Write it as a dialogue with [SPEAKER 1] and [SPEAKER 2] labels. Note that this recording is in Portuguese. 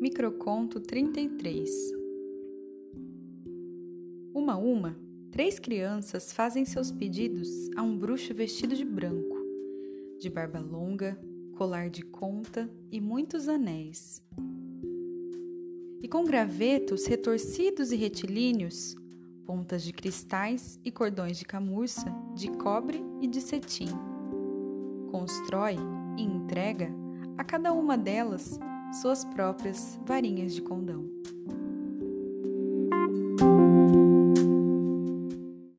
[SPEAKER 1] Microconto 33 Uma a uma, três crianças fazem seus pedidos a um bruxo vestido de branco, de barba longa, colar de conta e muitos anéis. E com gravetos retorcidos e retilíneos, pontas de cristais e cordões de camurça, de cobre e de cetim. Constrói e entrega a cada uma delas suas próprias varinhas de condão.